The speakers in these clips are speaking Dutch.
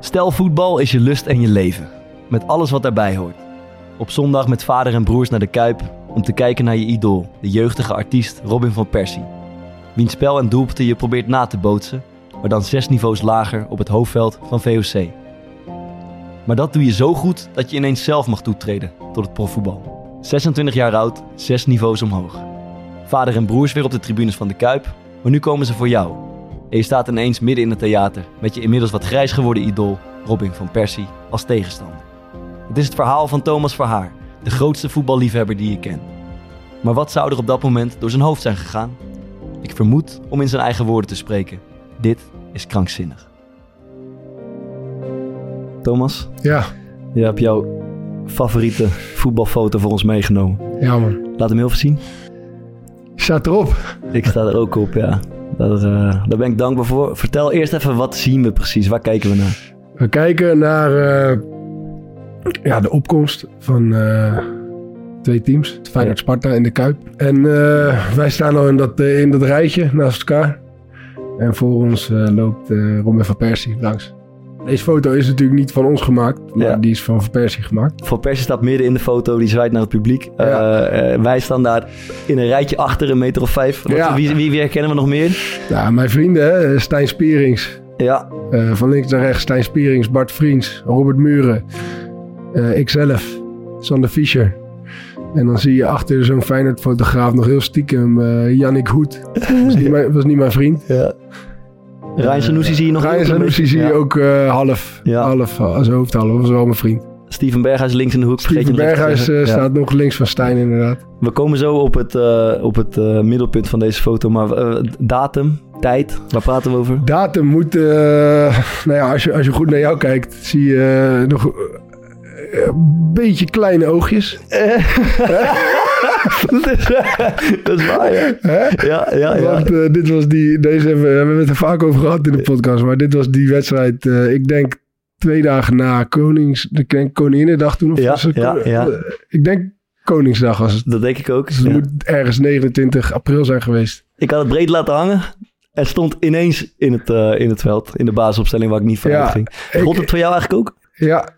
Stel voetbal is je lust en je leven. Met alles wat daarbij hoort. Op zondag met vader en broers naar de Kuip om te kijken naar je idool, de jeugdige artiest Robin van Persie. Wiens spel en doelpunten je probeert na te bootsen, maar dan zes niveaus lager op het hoofdveld van VOC. Maar dat doe je zo goed dat je ineens zelf mag toetreden tot het profvoetbal. 26 jaar oud, zes niveaus omhoog. Vader en broers weer op de tribunes van de Kuip, maar nu komen ze voor jou. En je staat ineens midden in het theater met je inmiddels wat grijs geworden idool Robin van Persie als tegenstander. Het is het verhaal van Thomas Verhaar, de grootste voetballiefhebber die je kent. Maar wat zou er op dat moment door zijn hoofd zijn gegaan? Ik vermoed om in zijn eigen woorden te spreken. Dit is krankzinnig. Thomas, Ja, je hebt jouw favoriete voetbalfoto voor ons meegenomen. ja man. Laat hem heel even zien. Staat erop. Ik sta er ook op, ja. Daar, eh, daar ben ik dankbaar voor. Vertel eerst even, wat zien we precies? Waar kijken we naar? We kijken naar eh, ja, de opkomst van eh, twee teams. Feyenoord Sparta in de Kuip. En wij staan al in dat, in dat rijtje naast elkaar. En voor ons loopt Robin van Persie langs. Deze foto is natuurlijk niet van ons gemaakt, maar Ja. die is van Van Persie gemaakt. Van Persie staat midden in de foto, die zwaait naar het publiek. Ja. Eh, eh, wij staan daar in een rijtje achter, een meter of vijf. Wat- Ja. Wie, wie, wie herkennen we nog meer? Ja, mijn vrienden, hè, Stijn Spierings. Ja, Eh, van links naar rechts Stijn Spierings, Bart Vriends, Robert Muren. ikzelf, Sander Fischer. En dan zie je achter zo'n Feyenoord fotograaf nog heel stiekem Yannick Hoed. Was niet mijn, was niet mijn vriend. ja. Ryan Sanusi zie je nog Ryan Sanusi zie je ook eh, half. Ja. Half, als zijn hoofdhalf. was wel mijn vriend. Steven Berghuis links in de hoek. Steven Berghuis eh, Ja. staat nog links van Stijn inderdaad. We komen zo op het, eh, op het eh, middelpunt van deze foto. Maar eh, datum, tijd, waar praten we over? Datum moet... eh, nou ja, als je, als je goed naar jou kijkt, zie je eh, nog eh, een beetje kleine oogjes. dat, is, waar, ja. Hè? Ja, ja, ja. Want eh, dit was die, deze hebben, we hebben we het er vaak over gehad in de podcast, maar dit was die wedstrijd, eh, ik denk twee dagen na Konings, ik denk Koninginnedag toen of Ja, was het? ja, ja. Eh, Ik denk Koningsdag was het. Dat denk ik ook. Dus het Ja. moet ergens 29 april zijn geweest. Ik had het breed laten hangen. En stond ineens in het, in het veld. In de basisopstelling waar ik niet van Ja, ging. Gold het voor jou eigenlijk ook? Ja,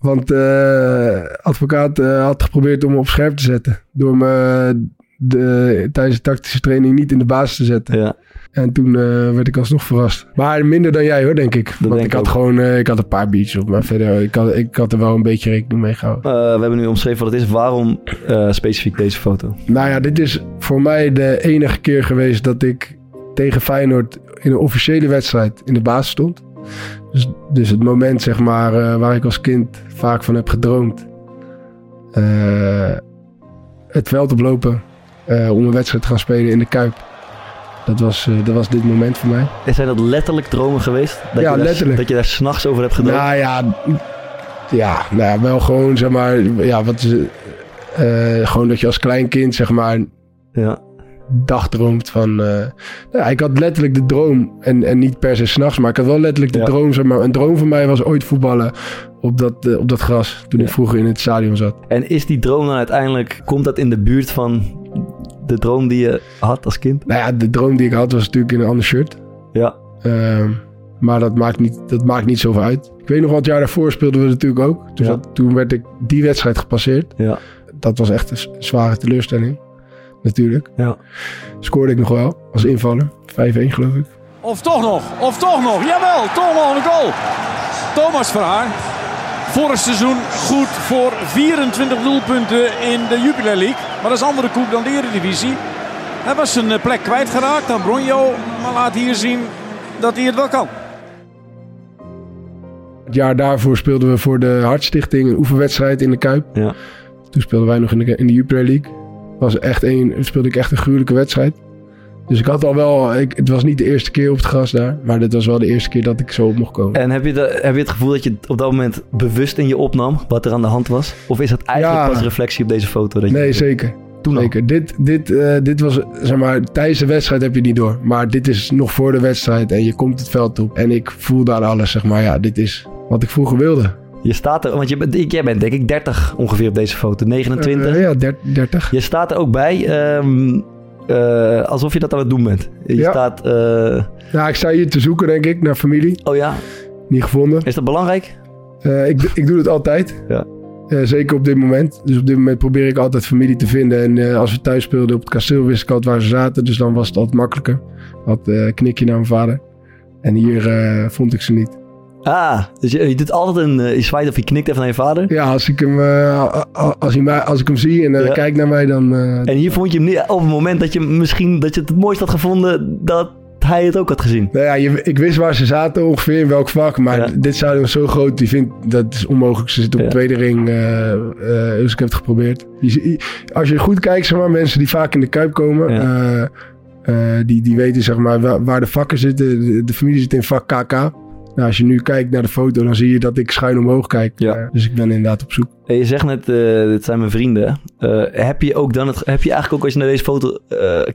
want eh advocaat eh, had geprobeerd om me op scherp te zetten. Door me de, tijdens de tactische training niet in de basis te zetten. Ja. En toen eh, werd ik alsnog verrast. Maar minder dan jij hoor, denk ik. Want denk ik had ook. gewoon eh, ik had een paar biertjes op. Maar verder, ik had, ik had er wel een beetje rekening mee gehouden. Eh, we hebben nu omschreven wat het is. Waarom eh, specifiek deze foto? Nou ja, dit is voor mij de enige keer geweest dat ik tegen Feyenoord in een officiële wedstrijd in de basis stond. Dus, dus het moment, zeg maar, eh, waar ik als kind vaak van heb gedroomd. Eh, het veld oplopen eh, om een wedstrijd te gaan spelen in de Kuip. Dat was, dat was dit moment voor mij. Zijn dat letterlijk dromen geweest? Dat Ja, je daar. Dat je daar s'nachts over hebt gedroomd? Nou ja, ja, nou ja, wel gewoon, zeg maar, ja, wat is gewoon dat je als klein kind, zeg maar, Ja. Dagdroomt van... eh, nou ja, ik had letterlijk de droom, en, en niet per se s'nachts, maar ik had wel letterlijk de Ja. droom, zeg maar. Een droom van mij was ooit voetballen op dat, eh, op dat gras, toen Ja. ik vroeger in het stadion zat. En is die droom dan uiteindelijk... Komt dat in de buurt van de droom die je had als kind? Nou ja, de droom die ik had was natuurlijk in een ander shirt. Ja. Ehm, maar dat maakt, niet, dat maakt niet zoveel uit. Ik weet nog, wat jaar daarvoor speelden we natuurlijk ook. Toen, Ja. zat- toen werd ik die wedstrijd gepasseerd. Ja. Dat was echt een zware teleurstelling. Natuurlijk. Ja. Scoorde ik nog wel als invaller. 5-1 geloof ik. Of toch nog, of toch nog. Jawel, toch nog een goal. Thomas Verhaar. Vorig seizoen goed voor 24 doelpunten in de Jupiler League. Maar dat is andere koek dan de Eredivisie. Hij was zijn eh, plek kwijtgeraakt aan Bronjo. Maar laat hier zien dat hij het wel kan. Het jaar daarvoor speelden we voor de Hartstichting een oefenwedstrijd in de Kuip. Ja. Toen speelden wij nog in de, in de Jupiler League. Was echt een, speelde ik echt een gruwelijke wedstrijd. Dus ik had al wel... Ik, het was niet de eerste keer op het gras daar. Maar dit was wel de eerste keer dat ik zo op mocht komen. En heb je, de, heb je het gevoel dat je op dat moment bewust in je opnam wat er aan de hand was? Of is het eigenlijk Ja. pas reflectie op deze foto? Dat je Nee, zeker. Toen? Zeker. Dit, dit, eh, dit was, zeg maar, tijdens de wedstrijd heb je niet door. Maar dit is nog voor de wedstrijd en je komt het veld op. En ik voel daar alles, zeg maar. Ja, dit is wat ik vroeger wilde. Je staat er, want je, bent- jij bent denk ik 30 ongeveer op deze foto, 29. Eh, ja, der- 30. Je staat er ook bij, ehm, eh, alsof je dat aan het doen bent. Je Ja. staat, eh, Ja, ik sta hier te zoeken, denk ik, naar familie. oh ja, niet gevonden. Is dat belangrijk? Uh, ik, ik doe het altijd. Ja. Uh, zeker op dit moment. Dus op dit moment probeer ik altijd familie te vinden. En uh, als we thuis speelden op het kasteel, wist ik altijd waar ze zaten. Dus dan was het altijd makkelijker. Had een knikje naar mijn vader. En hier vond ik ze niet. Ah, dus je, je doet altijd een. je zwaait of je knikt even naar je vader? Ja, als ik hem, als hij mij, als ik hem zie en ja. kijkt naar mij, dan. en hier vond je hem niet op het moment dat je misschien dat je het het mooist had gevonden dat hij het ook had gezien. Nou ja, je, ik wist waar ze zaten ongeveer, in welk vak. Maar dit stadion is zo groot, die vindt dat is onmogelijk. Ze zitten op de tweede ring, uh, uh, dus ik heb het geprobeerd. als je goed kijkt, zeg maar, mensen die vaak in de Kuip komen... Uh, die, die weten zeg maar, waar, waar de vakken zitten. De, de, familie zit in vak KK. Nou, als je nu kijkt naar de foto, dan zie je dat ik schuin omhoog kijk. Ja. Uh, dus ik ben inderdaad op zoek. Je zegt net, uh, dit zijn mijn vrienden. Uh, heb je ook dan het, heb je eigenlijk ook als je naar deze foto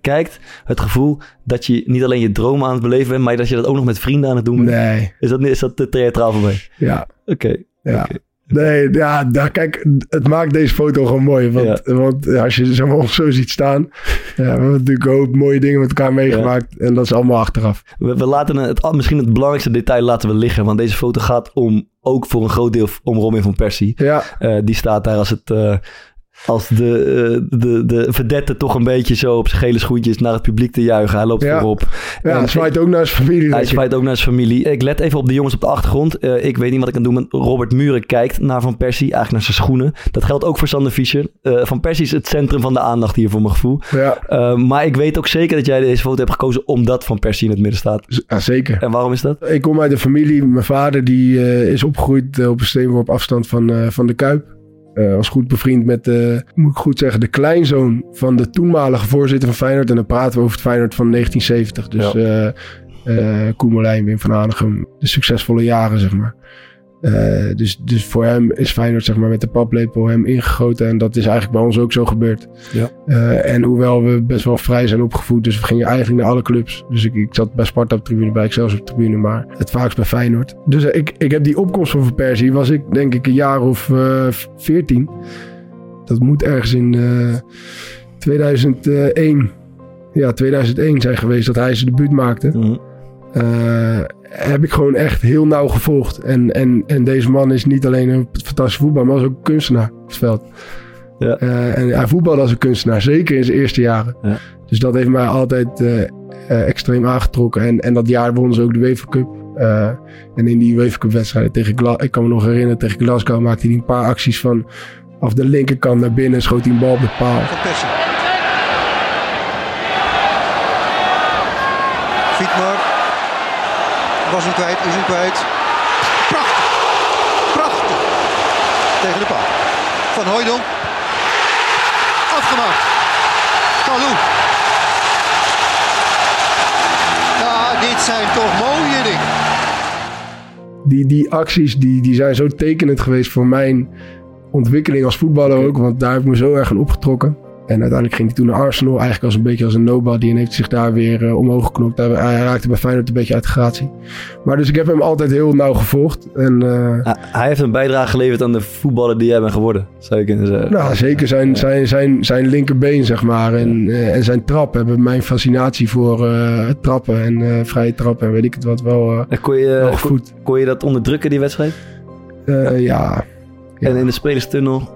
kijkt, het gevoel dat je niet alleen je dromen aan het beleven bent, maar dat je dat ook nog met vrienden aan het doen bent? Nee. Is dat, is dat te theatraal voor mij? Ja. Oké. Ja. Nee, ja, daar, kijk, het maakt deze foto gewoon mooi. Want, want als je zeg maar, ons zo ziet staan. Ja, we hebben natuurlijk ook mooie dingen met elkaar meegemaakt. En dat is allemaal achteraf. We, we laten het, misschien het belangrijkste detail laten we liggen. Want deze foto gaat om, ook voor een groot deel om Robin van Persie. Ja. Uh, die staat daar als het... Uh, als de, eh, de, de verdette toch een beetje zo op zijn gele schoentjes naar het publiek te juichen. Hij loopt ja. voorop. Ja, hij zwaait ook naar zijn familie. Hij zwaait ook naar zijn familie. Ik let even op de jongens op de achtergrond. Uh, ik weet niet wat ik kan doen. Met Robert Muren kijkt naar Van Persie, eigenlijk naar zijn schoenen. Dat geldt ook voor Sander Fischer. Uh, van Persie is het centrum van de aandacht hier voor mijn gevoel. Ja. maar ik weet ook zeker dat jij deze foto hebt gekozen omdat Van Persie in het midden staat. Ja, zeker. En waarom is dat? Ik kom uit een familie. Mijn vader die is opgegroeid op een steenworp afstand van, van de Kuip. Uh, was goed bevriend met, de, moet ik goed zeggen, de kleinzoon van de toenmalige voorzitter van Feyenoord. En dan praten we over het Feyenoord van 1970. Dus ja. uh, uh, Koemelijn, Wim van Hanegem, de succesvolle jaren, zeg maar. Uh, dus, dus voor hem is Feyenoord zeg maar, met de paplepel hem ingegoten. En dat is eigenlijk bij ons ook zo gebeurd. Ja. Uh, en hoewel we best wel vrij zijn opgevoed, dus we gingen eigenlijk naar alle clubs. Dus ik, ik zat bij Sparta op tribune, bij zelfs op tribune, maar het vaakst bij Feyenoord. Dus uh, ik, ik heb die opkomst van Van Persie, was ik denk ik een jaar of veertien. dat moet ergens in 2001, ja 2001 zijn geweest dat hij zijn debuut maakte. Mm -hmm. Uh, heb ik gewoon echt heel nauw gevolgd. En, en, en deze man is niet alleen een fantastische voetballer, maar is ook een kunstenaar op het veld. Ja. Uh, en hij voetbalde als een kunstenaar, zeker in zijn eerste jaren. Ja. Dus dat heeft mij altijd uh, extreem aangetrokken. En, en dat jaar wonnen ze ook de UEFA Cup. en in die UEFA Cup wedstrijden tegen Glasgow, ik kan me nog herinneren, tegen Glasgow maakte hij een paar acties van af de linkerkant naar binnen, schoot hij een bal op de paal. Fietmar was hem kwijt, is hem kwijt. Prachtig. Prachtig. Tegen de paal. Van Hooydonk. Afgemaakt. Kalou. Ja, dit zijn toch mooie dingen. Die, die acties die, die zijn zo tekenend geweest voor mijn ontwikkeling als voetballer ook. Want daar heb ik me zo erg aan opgetrokken. En uiteindelijk ging hij toen naar Arsenal, eigenlijk als een beetje als een nobody. En heeft zich daar weer uh, omhoog geknokt. Hij, hij, raakte bij Feyenoord een beetje uit de gratie. Maar dus ik heb hem altijd heel nauw gevolgd. En, uh, ah, hij heeft een bijdrage geleverd aan de voetballer die jij bent geworden, zou je kunnen zeggen. Nou, zeker zijn, ja. zijn, zijn, zijn linkerbeen, zeg maar. En, uh, en zijn trap hebben mijn fascinatie voor trappen en vrije trappen en weet ik het wat wel, kon je, wel kon, kon, je dat onderdrukken, die wedstrijd? ja. ja. En in de spelerstunnel?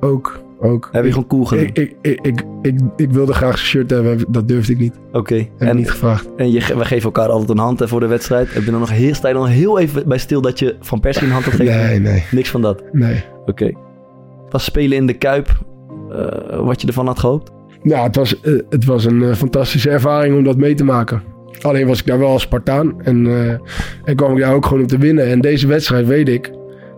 Ook. Ook. Heb je gewoon cool gedaan? Ik, ik, ik, ik, ik, ik wilde graag een shirt hebben, dat durfde ik niet. Oké. En niet gevraagd. En je, we geven elkaar altijd een hand voor de wedstrijd. Heb je dan nog heel, sta dan heel even bij stil dat je Van Persie een hand had gegeven? Nee, nee. Niks van dat? Nee. Oké. Was spelen in de Kuip uh, wat je ervan had gehoopt? Nou, het was, uh, het was een uh, fantastische ervaring om dat mee te maken. Alleen was ik daar wel als Spartaan. En, en kwam ik daar ook gewoon om te winnen. En deze wedstrijd weet ik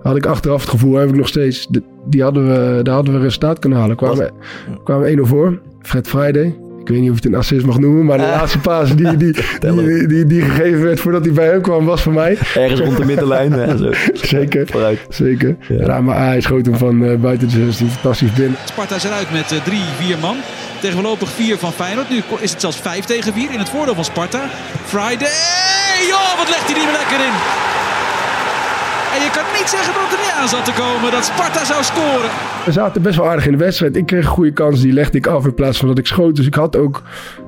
had ik achteraf het gevoel, heb ik nog steeds. Die hadden we, daar hadden we resultaat kunnen halen. Kwamen, kwamen 1-0 voor. Fred Friday. Ik weet niet of je het een assist mag noemen, maar de ah. laatste paas die, die, die, die, die, gegeven werd voordat hij bij hem kwam, was voor mij. Ergens rond de middenlijn. hè, zo. Zeker. Vooruit. Zeker. Ja. Maar hij schoot hem van uh, buiten de 16 fantastisch binnen. Sparta is eruit met 3, uh, 4 man. Tegen voorlopig 4 van Feyenoord. Nu is het zelfs 5 tegen 4 in het voordeel van Sparta. Friday! Joh, wat legt hij die er lekker in. En je kan niet zeggen dat het er niet aan zat te komen dat Sparta zou scoren. We zaten best wel aardig in de wedstrijd. Ik kreeg een goede kans, die legde ik af in plaats van dat ik schoot. Dus ik had ook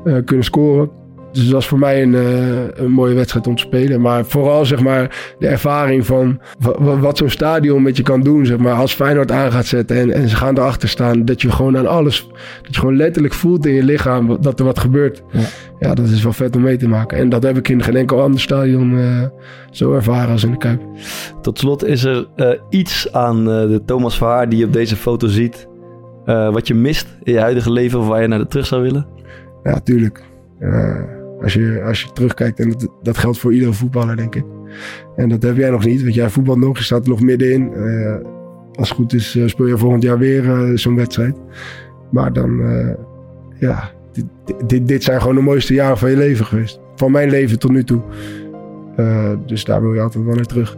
uh, kunnen scoren. Dus dat was voor mij een, eh, een mooie wedstrijd om te spelen. Maar vooral zeg maar, de ervaring van wa- wat zo'n stadion met je kan doen. Zeg maar, als Feyenoord aan gaat zetten en, en ze gaan erachter staan. Dat je gewoon aan alles, dat je gewoon letterlijk voelt in je lichaam dat er wat gebeurt. Ja. Ja, dat is wel vet om mee te maken. En dat heb ik in geen enkel ander stadion eh, zo ervaren als in de Kuip. Tot slot is er eh, iets aan de Thomas Verhaar die je op deze foto ziet. wat je mist in je huidige leven of waar je naar terug zou willen? Ja, tuurlijk. Als, je, als je terugkijkt, en dat, geldt voor iedere voetballer, denk ik. En dat heb jij nog niet, want jij voetbalt nog, je staat er nog middenin. Eh, als het goed is, eh, speel je volgend jaar weer eh, zo'n wedstrijd. Maar dan, ja, dit, dit, dit zijn gewoon de mooiste jaren van je leven geweest. Van mijn leven tot nu toe. Dus daar wil je altijd wel naar terug.